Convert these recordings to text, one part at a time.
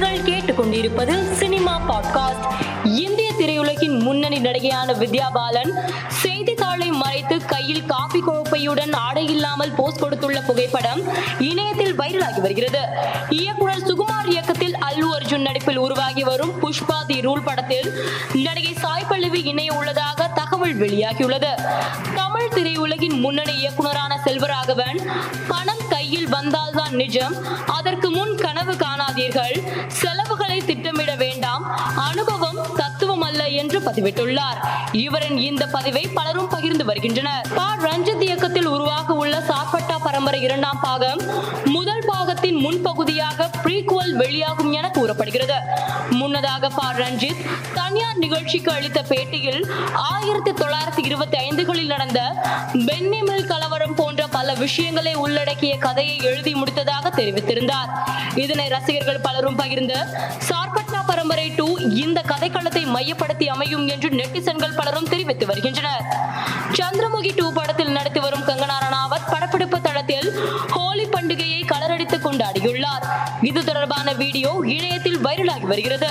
நீங்கள் கேட்டுக்கொண்டிருப்பது cinema podcast. இந்திய திரையுலகின் முன்னணி நடிகையான வித்யா பாலன் செய்தித்தாளை மறைத்து கையில் காபி கோப்பையுடன் ஆடை இல்லாமல் போஸ்ட் கொடுத்துள்ள புகைப்படம் இணையத்தில் வைரலாகி வருகிறது. இயக்குனர் சுகுமார் இயக்கத்தில் அல்லு அர்ஜுன் நடிப்பில் உருவாகி வரும் புஷ்பா தி ரூல் படத்தில் நடிகை சாய் பல்லவி இணைய உள்ளதாக தகவல் வெளியாகியுள்ளது. தமிழ் திரையுலகின் முன்னணி இயக்குனரான செல்வராகவன் பணம் கையில் வந்தால்தான் நிஜம் அதற்கு முன் கனவு காணாதீர்கள். செலவுகளை திட்டமிட வேண்டாம். அனுபவம் தத்துவம் அல்ல என்று பதிவிட்டுள்ளார். இவரின் இந்த பதிவை பலரும் பகிர்ந்து வருகின்றனர். ப. ரஞ்சித் இயக்கத்தில் பரம்பரை இரண்டாம் பாகம் முதல் பாகத்தின் முன்பகுதியாக ப்ரீக்வல் வெளியாகும் என கூறப்படுகிறது. முன்னதாக ப ரஞ்சித் தனியார் நிகழ்ச்சிக்கு அளித்த பேட்டியில் ஆயிரத்தி தொள்ளாயிரத்தி இருபத்தி ஐந்துகளில் நடந்த பென்னிமில் கலவரம் போன்ற பல விஷயங்களை உள்ளடக்கிய கதையை எழுதி முடித்ததாக தெரிவித்திருந்தார். இதனை ரசிகர்கள் பலரும் பகிர்ந்து சார்பட்னா பரம்பரை டூ இந்த கதைக்களத்தை மையப்படுத்தி அமையும் என்று நெட்டிசன்கள் பலரும் தெரிவித்து வருகின்றனர். சந்திரமுகி டூ படத்தில் நடத்தி கொண்டாடியுள்ளார். இது தொடர்பான வீடியோ இணையத்தில் வைரலாகி வருகிறது.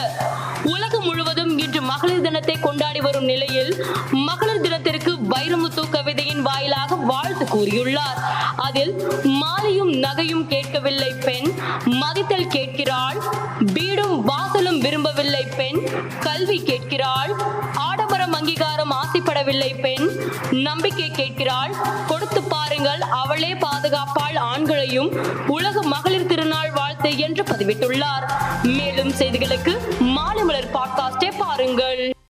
உலகம் முழுவதும் இன்று மகளிர் தினத்தை கொண்டாடி வரும் நிலையில் மகளிர் தினத்திற்கு வைரமுத்து கவிதையின் வாயிலாக வாழ்த்து கூறியுள்ளார். அதில் மாலையும் நகையும் கேட்கவில்லை பெண் மதித்தல் கேட்கிறாள். வீடும் வாசலும் விரும்பவில்லை பெண் கல்வி கேட்கிறாள். அங்கீகாரம் பெண். நம்பிக்கை கேட்கிறாள். கொடுத்து பாருங்கள் அவளே பாதுகாப்பாள் ஆண்களையும் உலக மகளிர் திருநாள் வாழ்த்து என்று பதிவிட்டுள்ளார். மேலும் செய்திகளுக்கு